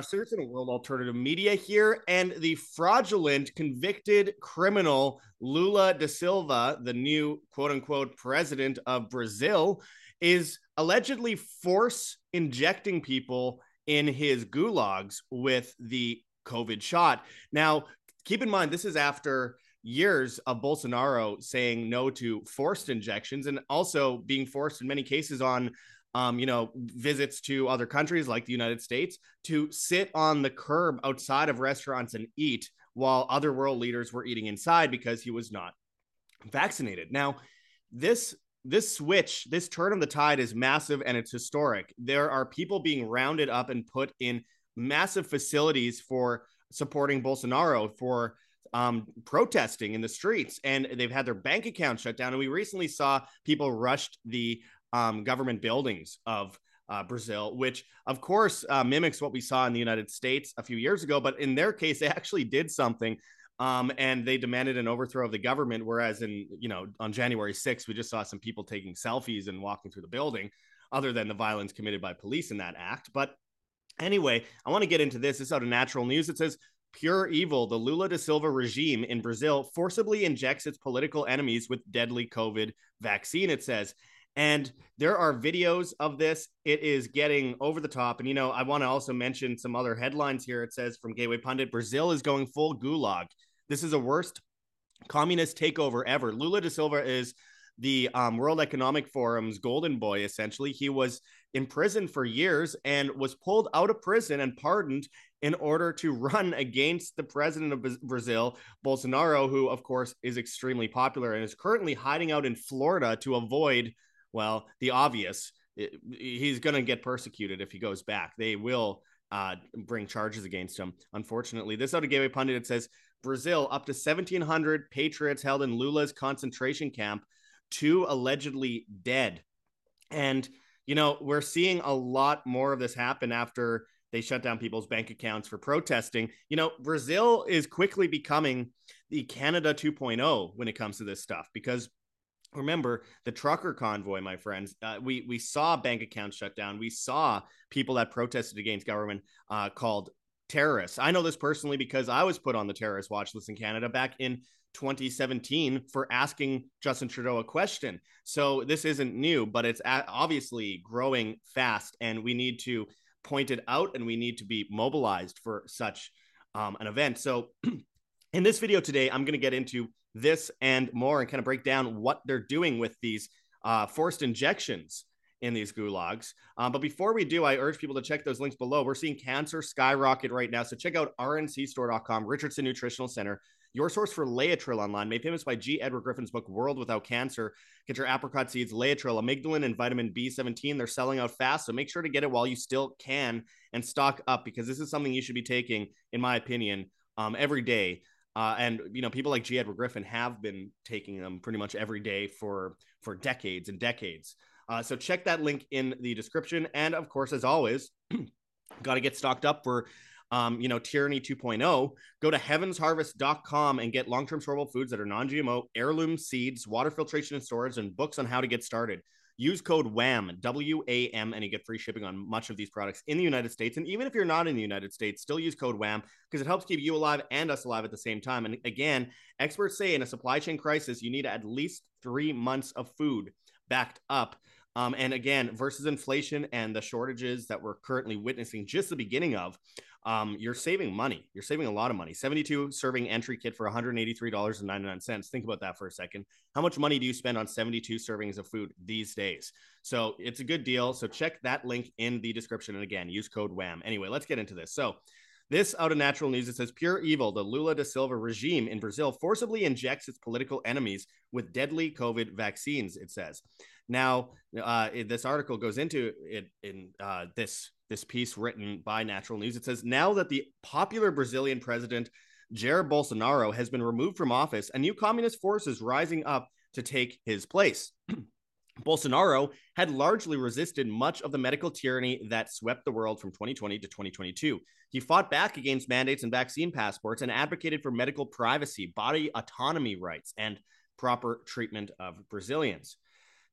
Sigurdson of World Alternative Media here, and the fraudulent convicted criminal Lula da Silva, the new quote unquote president of Brazil, is allegedly force injecting people in his gulags with the COVID shot. Now, keep in mind, this is after years of Bolsonaro saying no to forced injections and also being forced in many cases on um, you know, visits to other countries like the United States to sit on the curb outside of restaurants and eat while other world leaders were eating inside because he was not vaccinated. Now, this this switch, this turn of the tide is massive and it's historic. There are people being rounded up and put in massive facilities for supporting Bolsonaro for um, protesting in the streets, and they've had their bank accounts shut down. And we recently saw people rushed the um, government buildings of uh, Brazil, which of course uh, mimics what we saw in the United States a few years ago. But in their case, they actually did something. Um, and they demanded an overthrow of the government. Whereas in, you know, on January 6th, we just saw some people taking selfies and walking through the building, other than the violence committed by police in that act. But anyway, I want to get into this. This is out of natural news. It says pure evil. The Lula da Silva regime in Brazil forcibly injects its political enemies with deadly COVID vaccine, it says. And there are videos of this. It is getting over the top. And, you know, I want to also mention some other headlines here. It says from Gateway Pundit Brazil is going full gulag. This is a worst communist takeover ever. Lula da Silva is the um, World Economic Forum's golden boy, essentially. He was imprisoned for years and was pulled out of prison and pardoned in order to run against the president of Brazil, Bolsonaro, who, of course, is extremely popular and is currently hiding out in Florida to avoid well, the obvious, it, he's going to get persecuted if he goes back. They will uh, bring charges against him. Unfortunately, this out of Gateway Pundit it says Brazil up to 1,700 patriots held in Lula's concentration camp, two allegedly dead. And, you know, we're seeing a lot more of this happen after they shut down people's bank accounts for protesting. You know, Brazil is quickly becoming the Canada 2.0 when it comes to this stuff because remember the trucker convoy my friends uh, we we saw bank accounts shut down. We saw people that protested against government uh, called terrorists. I know this personally because i was put on the terrorist watch list in canada back in 2017 for asking justin trudeau a question. So this isn't new but it's obviously growing fast and we need to point it out and we need to be mobilized for such um, an event. So in this video today i'm going to get into this and more and kind of break down what they're doing with these uh, forced injections in these gulags. Um, but before we do, I urge people to check those links below. We're seeing cancer skyrocket right now. So check out rncstore.com, Richardson Nutritional Center, your source for Laetrile online, made famous by G. Edward Griffin's book, World Without Cancer. Get your apricot seeds, Laetrile, amygdalin, and vitamin B17. They're selling out fast. So make sure to get it while you still can and stock up because this is something you should be taking, in my opinion, um, every day uh, and you know, people like G. Edward Griffin have been taking them pretty much every day for for decades and decades. Uh, so check that link in the description. And of course, as always, got to get stocked up for um, you know, Tyranny 2.0, go to heavensharvest.com and get long-term storable foods that are non-GMO, heirloom seeds, water filtration and storage, and books on how to get started. Use code WAM, W A M, and you get free shipping on much of these products in the United States. And even if you're not in the United States, still use code WAM because it helps keep you alive and us alive at the same time. And again, experts say in a supply chain crisis, you need at least three months of food backed up. Um, and again, versus inflation and the shortages that we're currently witnessing, just the beginning of, um, you're saving money. You're saving a lot of money. 72 serving entry kit for $183.99. Think about that for a second. How much money do you spend on 72 servings of food these days? So it's a good deal. So check that link in the description. And again, use code WAM. Anyway, let's get into this. So this out of natural news, it says pure evil. The Lula da Silva regime in Brazil forcibly injects its political enemies with deadly COVID vaccines, it says. Now, uh, this article goes into it in uh, this this piece written by Natural News. It says now that the popular Brazilian president Jair Bolsonaro has been removed from office, a new communist force is rising up to take his place. Bolsonaro had largely resisted much of the medical tyranny that swept the world from 2020 to 2022. He fought back against mandates and vaccine passports and advocated for medical privacy, body autonomy rights, and proper treatment of Brazilians.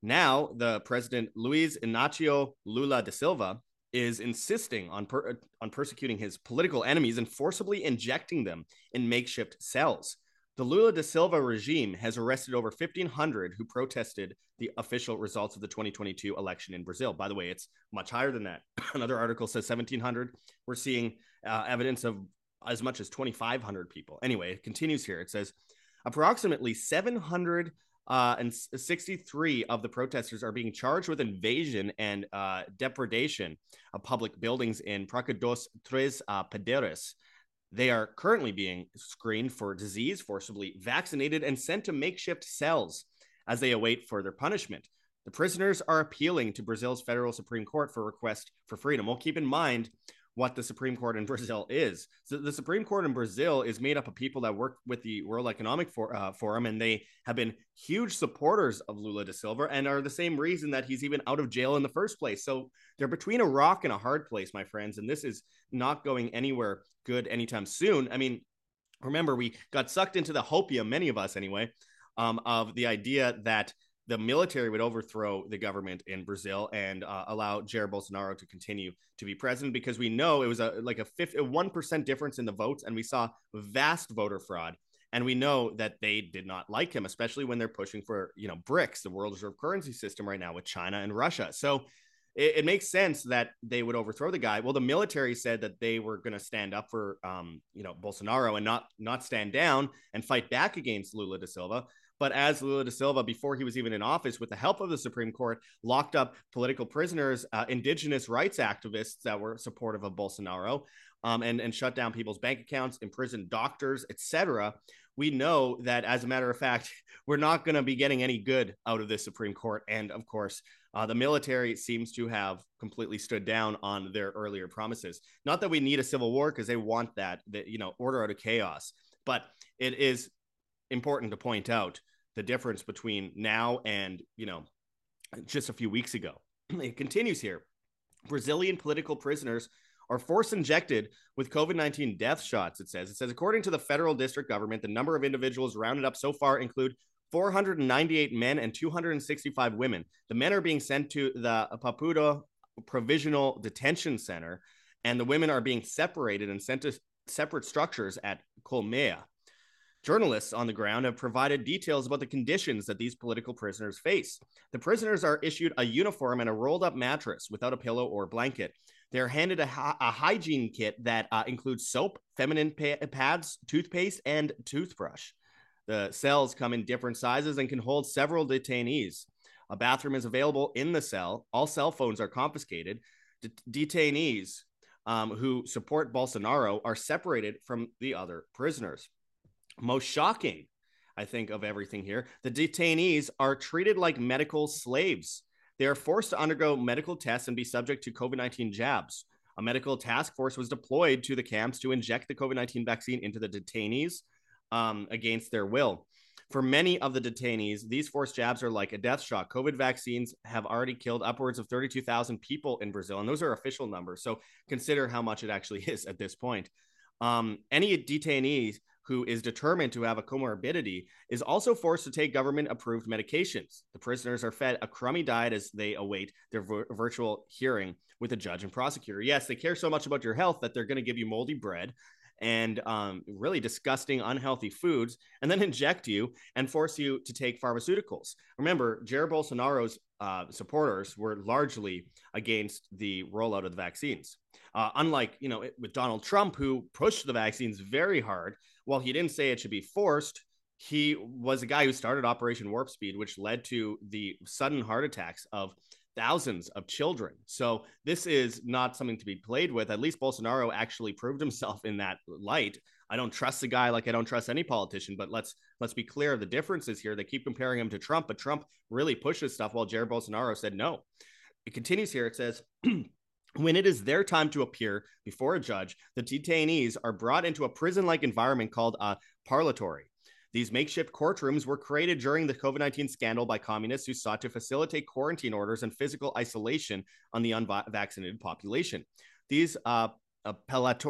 Now, the president Luiz Inácio Lula da Silva is insisting on per- on persecuting his political enemies and forcibly injecting them in makeshift cells. The Lula da Silva regime has arrested over 1,500 who protested the official results of the 2022 election in Brazil. By the way, it's much higher than that. Another article says 1,700. We're seeing uh, evidence of as much as 2,500 people. Anyway, it continues here. It says approximately 700 uh, and 63 of the protesters are being charged with invasion and uh, depredation of public buildings in Praca dos Tres uh, Poderes. They are currently being screened for disease, forcibly vaccinated, and sent to makeshift cells as they await further punishment. The prisoners are appealing to Brazil's federal Supreme Court for request for freedom. Well, keep in mind what the Supreme Court in Brazil is. So the Supreme Court in Brazil is made up of people that work with the World Economic For, uh, Forum, and they have been huge supporters of Lula da Silva, and are the same reason that he's even out of jail in the first place. So they're between a rock and a hard place, my friends, and this is not going anywhere good anytime soon. I mean, remember we got sucked into the hopium, many of us anyway, um, of the idea that the military would overthrow the government in Brazil and uh, allow Jair Bolsonaro to continue to be president because we know it was a like a one percent difference in the votes, and we saw vast voter fraud. And we know that they did not like him, especially when they're pushing for you know BRICS, the world reserve currency system right now with China and Russia. So it, it makes sense that they would overthrow the guy. Well, the military said that they were going to stand up for um, you know Bolsonaro and not not stand down and fight back against Lula da Silva. But as Lula da Silva, before he was even in office, with the help of the Supreme Court, locked up political prisoners, uh, indigenous rights activists that were supportive of Bolsonaro, um, and and shut down people's bank accounts, imprisoned doctors, etc. We know that, as a matter of fact, we're not going to be getting any good out of this Supreme Court. And of course, uh, the military seems to have completely stood down on their earlier promises. Not that we need a civil war because they want that, that you know, order out of chaos. But it is important to point out the difference between now and, you know, just a few weeks ago. it continues here. Brazilian political prisoners are force injected with COVID 19 death shots, it says. It says, according to the federal district government, the number of individuals rounded up so far include 498 men and 265 women. The men are being sent to the Papuda Provisional Detention Center, and the women are being separated and sent to separate structures at Colmeia. Journalists on the ground have provided details about the conditions that these political prisoners face. The prisoners are issued a uniform and a rolled up mattress without a pillow or blanket. They're handed a, a hygiene kit that uh, includes soap, feminine pa- pads, toothpaste, and toothbrush. The cells come in different sizes and can hold several detainees. A bathroom is available in the cell. All cell phones are confiscated. detainees um, who support Bolsonaro are separated from the other prisoners. Most shocking, I think, of everything here, the detainees are treated like medical slaves. They are forced to undergo medical tests and be subject to COVID 19 jabs. A medical task force was deployed to the camps to inject the COVID 19 vaccine into the detainees um, against their will. For many of the detainees, these forced jabs are like a death shot. COVID vaccines have already killed upwards of 32,000 people in Brazil, and those are official numbers. So consider how much it actually is at this point. Um, any detainees who is determined to have a comorbidity, is also forced to take government approved medications. The prisoners are fed a crummy diet as they await their v- virtual hearing with a judge and prosecutor. Yes, they care so much about your health that they're going to give you moldy bread and um, really disgusting, unhealthy foods, and then inject you and force you to take pharmaceuticals. Remember, Jair Bolsonaro's uh, supporters were largely against the rollout of the vaccines. Uh, unlike, you know, with Donald Trump, who pushed the vaccines very hard, while he didn't say it should be forced, he was a guy who started Operation Warp Speed, which led to the sudden heart attacks of thousands of children. So this is not something to be played with. At least Bolsonaro actually proved himself in that light. I don't trust the guy like I don't trust any politician, but let's let's be clear of the differences here. They keep comparing him to Trump, but Trump really pushes stuff while Jair Bolsonaro said no. It continues here. It says When it is their time to appear before a judge, the detainees are brought into a prison like environment called a parlatory. These makeshift courtrooms were created during the COVID 19 scandal by communists who sought to facilitate quarantine orders and physical isolation on the unvaccinated population. These uh, palat,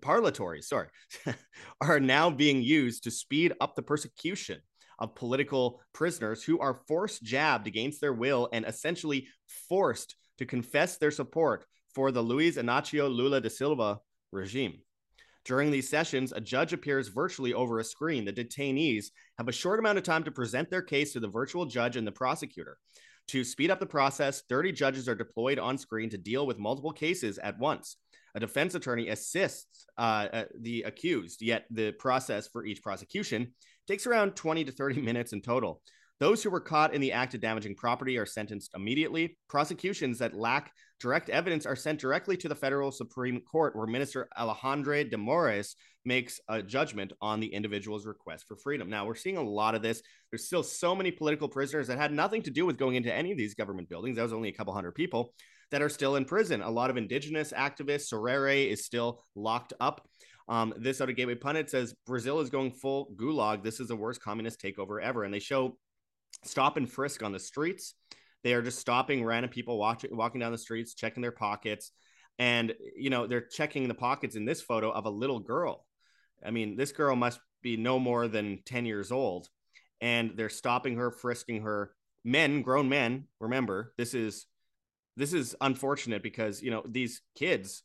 parlatories, sorry, are now being used to speed up the persecution of political prisoners who are forced jabbed against their will and essentially forced to confess their support for the Luiz Inácio Lula da Silva regime. During these sessions, a judge appears virtually over a screen. The detainees have a short amount of time to present their case to the virtual judge and the prosecutor. To speed up the process, 30 judges are deployed on screen to deal with multiple cases at once. A defense attorney assists uh, uh, the accused, yet the process for each prosecution takes around 20 to 30 minutes in total. Those who were caught in the act of damaging property are sentenced immediately. Prosecutions that lack direct evidence are sent directly to the federal Supreme Court, where Minister Alexandre de Moraes makes a judgment on the individual's request for freedom. Now, we're seeing a lot of this. There's still so many political prisoners that had nothing to do with going into any of these government buildings. That was only a couple hundred people that are still in prison. A lot of indigenous activists, Serere is still locked up. Um, this out of Gateway Pundit says Brazil is going full gulag. This is the worst communist takeover ever. And they show stop and frisk on the streets. They are just stopping random people watching, walking down the streets, checking their pockets. And, you know, they're checking the pockets in this photo of a little girl. I mean, this girl must be no more than 10 years old. And they're stopping her, frisking her. Men, grown men, remember, this is this is unfortunate because you know these kids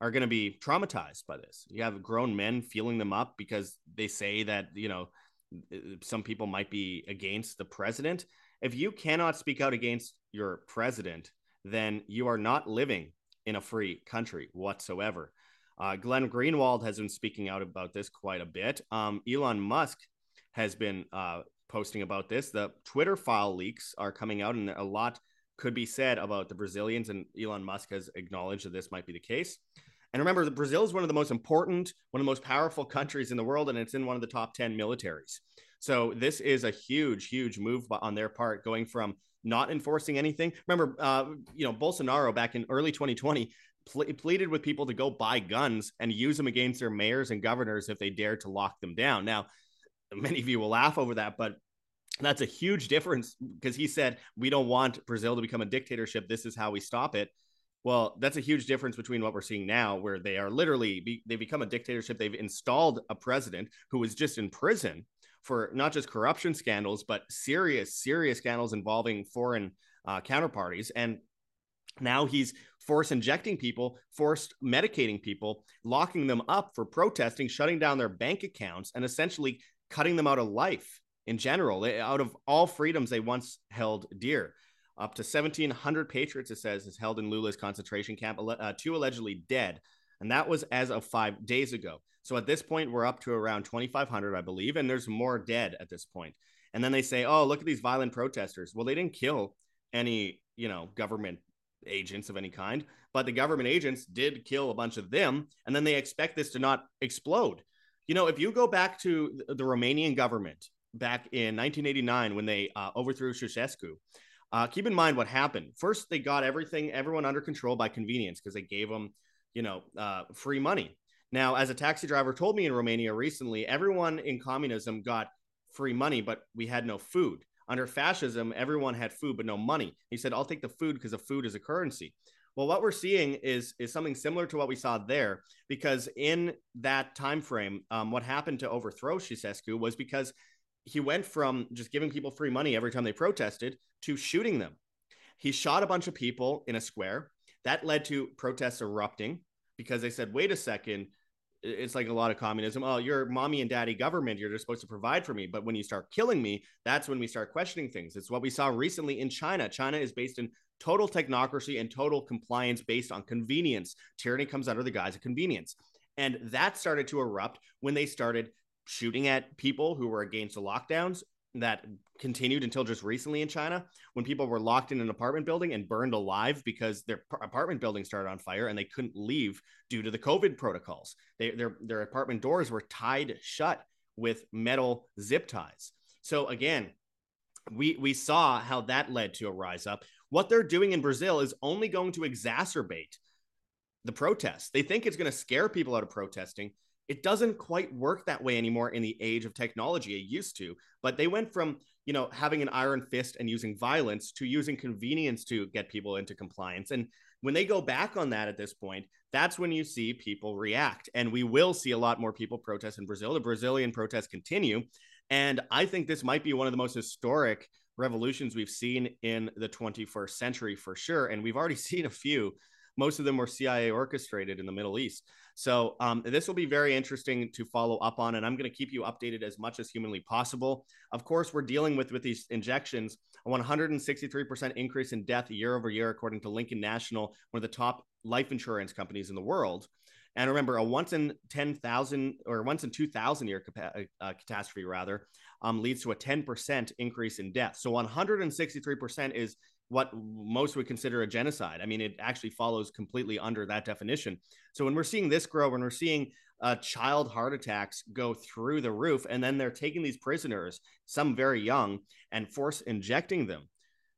are going to be traumatized by this. You have grown men feeling them up because they say that you know some people might be against the president. If you cannot speak out against your president, then you are not living in a free country whatsoever. Uh, Glenn Greenwald has been speaking out about this quite a bit. Um, Elon Musk has been uh, posting about this. The Twitter file leaks are coming out, and a lot could be said about the Brazilians, and Elon Musk has acknowledged that this might be the case. And remember, Brazil is one of the most important, one of the most powerful countries in the world, and it's in one of the top 10 militaries. So this is a huge, huge move on their part, going from not enforcing anything. Remember, uh, you know, Bolsonaro back in early 2020 ple- pleaded with people to go buy guns and use them against their mayors and governors if they dared to lock them down. Now, many of you will laugh over that, but that's a huge difference because he said, We don't want Brazil to become a dictatorship. This is how we stop it. Well, that's a huge difference between what we're seeing now, where they are literally, be, they become a dictatorship. They've installed a president who was just in prison for not just corruption scandals, but serious, serious scandals involving foreign uh, counterparties. And now he's force injecting people, forced medicating people, locking them up for protesting, shutting down their bank accounts, and essentially cutting them out of life in general, out of all freedoms they once held dear. Up to 1,700 patriots, it says, is held in Lula's concentration camp, uh, two allegedly dead. And that was as of five days ago. So at this point, we're up to around 2,500, I believe, and there's more dead at this point. And then they say, oh, look at these violent protesters. Well, they didn't kill any, you know, government agents of any kind, but the government agents did kill a bunch of them. And then they expect this to not explode. You know, if you go back to the Romanian government back in 1989 when they uh, overthrew Ceausescu. Uh, keep in mind what happened. First, they got everything, everyone under control by convenience because they gave them, you know, uh, free money. Now, as a taxi driver told me in Romania recently, everyone in communism got free money, but we had no food. Under fascism, everyone had food but no money. He said, "I'll take the food because the food is a currency." Well, what we're seeing is is something similar to what we saw there, because in that time frame, um, what happened to overthrow Ceausescu was because he went from just giving people free money every time they protested to shooting them. He shot a bunch of people in a square. That led to protests erupting because they said, wait a second, it's like a lot of communism. Oh, you're mommy and daddy government. You're just supposed to provide for me. But when you start killing me, that's when we start questioning things. It's what we saw recently in China. China is based in total technocracy and total compliance based on convenience. Tyranny comes under the guise of convenience. And that started to erupt when they started shooting at people who were against the lockdowns that continued until just recently in China when people were locked in an apartment building and burned alive because their apartment building started on fire and they couldn't leave due to the COVID protocols. They, their their apartment doors were tied shut with metal zip ties. So again, we we saw how that led to a rise up. What they're doing in Brazil is only going to exacerbate the protests. They think it's going to scare people out of protesting it doesn't quite work that way anymore in the age of technology it used to but they went from you know having an iron fist and using violence to using convenience to get people into compliance. And when they go back on that at this point that's when you see people react. And we will see a lot more people protest in brazil. The brazilian protests continue. And i think this might be one of the most historic revolutions we've seen in the 21st century for sure. And we've already seen a few most of them were CIA orchestrated in the Middle East. So um, this will be very interesting to follow up on, and I'm going to keep you updated as much as humanly possible. Of course, we're dealing with with these injections a 163% increase in death year over year, according to Lincoln National, one of the top life insurance companies in the world. And remember, a once in 10,000 or once in 2,000 year capa- uh, catastrophe, rather, um, leads to a 10% increase in death. So 163% is what most would consider a genocide. I mean, it actually follows completely under that definition. So when we're seeing this grow, when we're seeing uh, child heart attacks go through the roof, and then they're taking these prisoners, some very young, and force injecting them,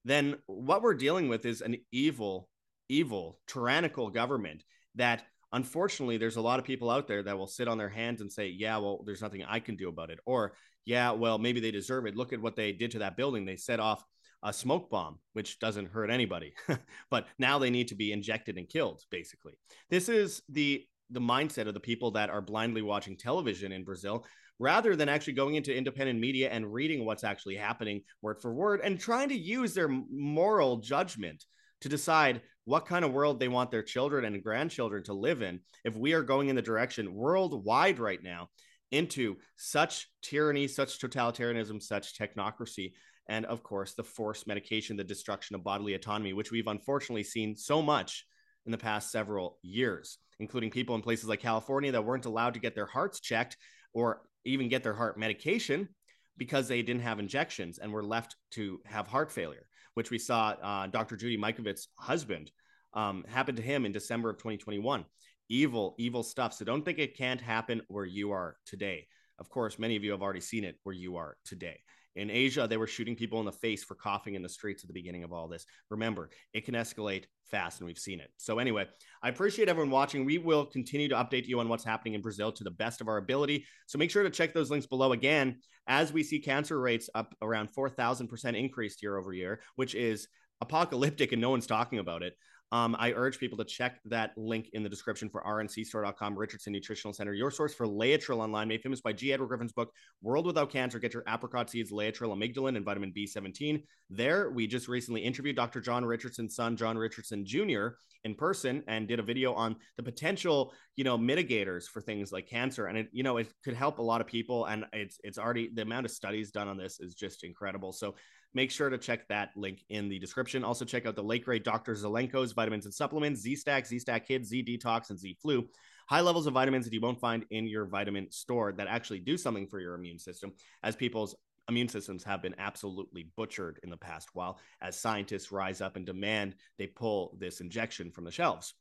then what we're dealing with is an evil, evil, tyrannical government that unfortunately there's a lot of people out there that will sit on their hands and say yeah well there's nothing i can do about it or yeah well maybe they deserve it look at what they did to that building they set off a smoke bomb, which doesn't hurt anybody. but now they need to be injected and killed, basically. This is the the mindset of the people that are blindly watching television in Brazil rather than actually going into independent media and reading what's actually happening word for word and trying to use their moral judgment to decide what kind of world they want their children and grandchildren to live in if we are going in the direction worldwide right now into such tyranny, such totalitarianism, such technocracy and of course the forced medication the destruction of bodily autonomy which we've unfortunately seen so much in the past several years including people in places like california that weren't allowed to get their hearts checked or even get their heart medication because they didn't have injections and were left to have heart failure which we saw uh, dr judy mikovits husband um, happened to him in december of 2021 evil evil stuff so don't think it can't happen where you are today of course many of you have already seen it where you are today in Asia, they were shooting people in the face for coughing in the streets at the beginning of all this. Remember, it can escalate fast, and we've seen it. So, anyway, I appreciate everyone watching. We will continue to update you on what's happening in Brazil to the best of our ability. So, make sure to check those links below. Again, as we see cancer rates up around 4,000% increased year over year, which is apocalyptic and no one's talking about it. Um, I urge people to check that link in the description for rncstore.com, Richardson Nutritional Center, your source for Laetrile online, made famous by G. Edward Griffin's book, World Without Cancer. Get your apricot seeds, Laetrile, amygdalin, and vitamin B17. There, we just recently interviewed Dr. John Richardson's son, John Richardson Jr., in person and did a video on the potential, you know, mitigators for things like cancer. And it, you know, it could help a lot of people. And it's it's already the amount of studies done on this is just incredible. So make sure to check that link in the description. Also, check out the late great Dr. Zelenko's vitamins and supplements, Z Stack, Z Stack Kids, Z Detox, and Z Flu. High levels of vitamins that you won't find in your vitamin store that actually do something for your immune system, as people's immune systems have been absolutely butchered in the past while as scientists rise up and demand they pull this injection from the shelves.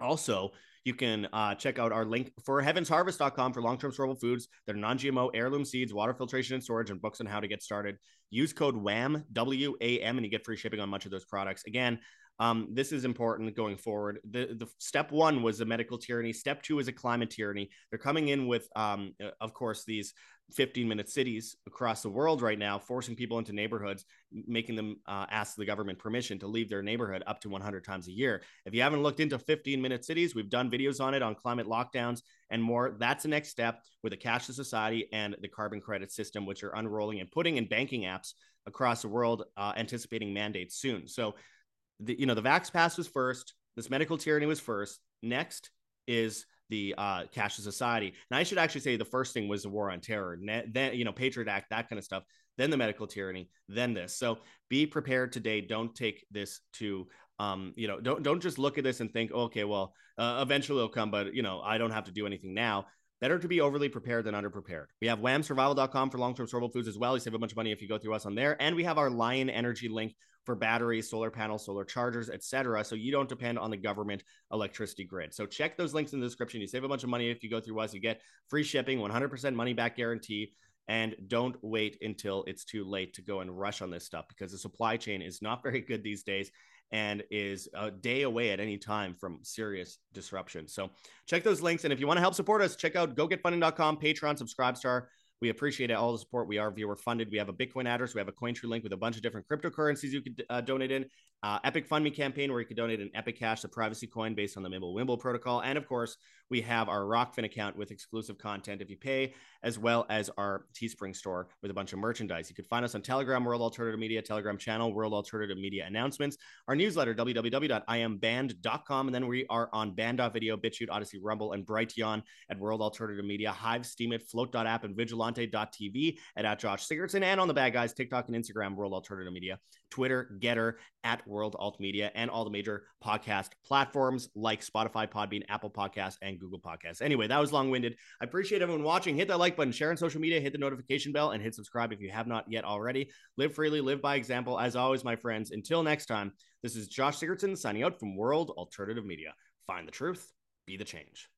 Also, you can uh, check out our link for heavensharvest.com for long-term storable foods that are non-GMO, heirloom seeds, water filtration and storage, and books on how to get started. Use code WAM, W-A-M, and you get free shipping on much of those products. Again, um, this is important going forward. The, the step one was a medical tyranny. Step two is a climate tyranny. They're coming in with, um, of course, these 15 minute cities across the world right now, forcing people into neighborhoods, making them uh, ask the government permission to leave their neighborhood up to 100 times a year. If you haven't looked into 15 minute cities, we've done videos on it on climate lockdowns and more. That's the next step with a cashless society and the carbon credit system, which are unrolling and putting in banking apps across the world, uh, anticipating mandates soon. So, the, you know, the Vax Pass was first. This medical tyranny was first. Next is the uh, cashless society. And I should actually say the first thing was the war on terror, then you know Patriot Act, that kind of stuff. Then the medical tyranny, then this. So be prepared today. Don't take this to um, you know, don't don't just look at this and think, okay, well, uh, eventually it'll come, but you know, I don't have to do anything now. Better to be overly prepared than underprepared. We have whamsurvival.com for long-term storable foods as well. You save a bunch of money if you go through us on there. And we have our Lion Energy link for batteries, solar panels, solar chargers, etc. So you don't depend on the government electricity grid. So check those links in the description. You save a bunch of money if you go through us. You get free shipping, 100% money back guarantee. And don't wait until it's too late to go and rush on this stuff because the supply chain is not very good these days and is a day away at any time from serious disruption. So check those links. And if you want to help support us, check out gogetfunding.com, Patreon, Subscribestar. We appreciate all the support. We are viewer funded. We have a Bitcoin address. We have a Cointree link with a bunch of different cryptocurrencies you could uh, donate in. Uh, Epic Fund Me campaign where you can donate an Epic Cash, the privacy coin based on the Mimblewimble protocol. And of course, we have our Rokfin account with exclusive content if you pay, as well as our Teespring store with a bunch of merchandise. You can find us on Telegram, World Alternative Media, Telegram channel, World Alternative Media announcements, our newsletter, www.iamband.com. And then we are on band.video, BitChute, Odysee, Rumble, and Brighteon at World Alternative Media, Hive, Steemit, Flote.app, and Vigilante.tv at, at Josh Sigurdson, and on the bad guys, TikTok and Instagram, World Alternative Media, Twitter, Gettr, at World Alt Media, and all the major podcast platforms like Spotify, Podbean, Apple Podcasts, and Google Podcasts. Anyway, that was long winded. I appreciate everyone watching. Hit that like button, share on social media, hit the notification bell, and hit subscribe if you have not yet already. Live freely, live by example. As always, my friends, until next time, this is Josh Sigurdson signing out from World Alternative Media. Find the truth, be the change.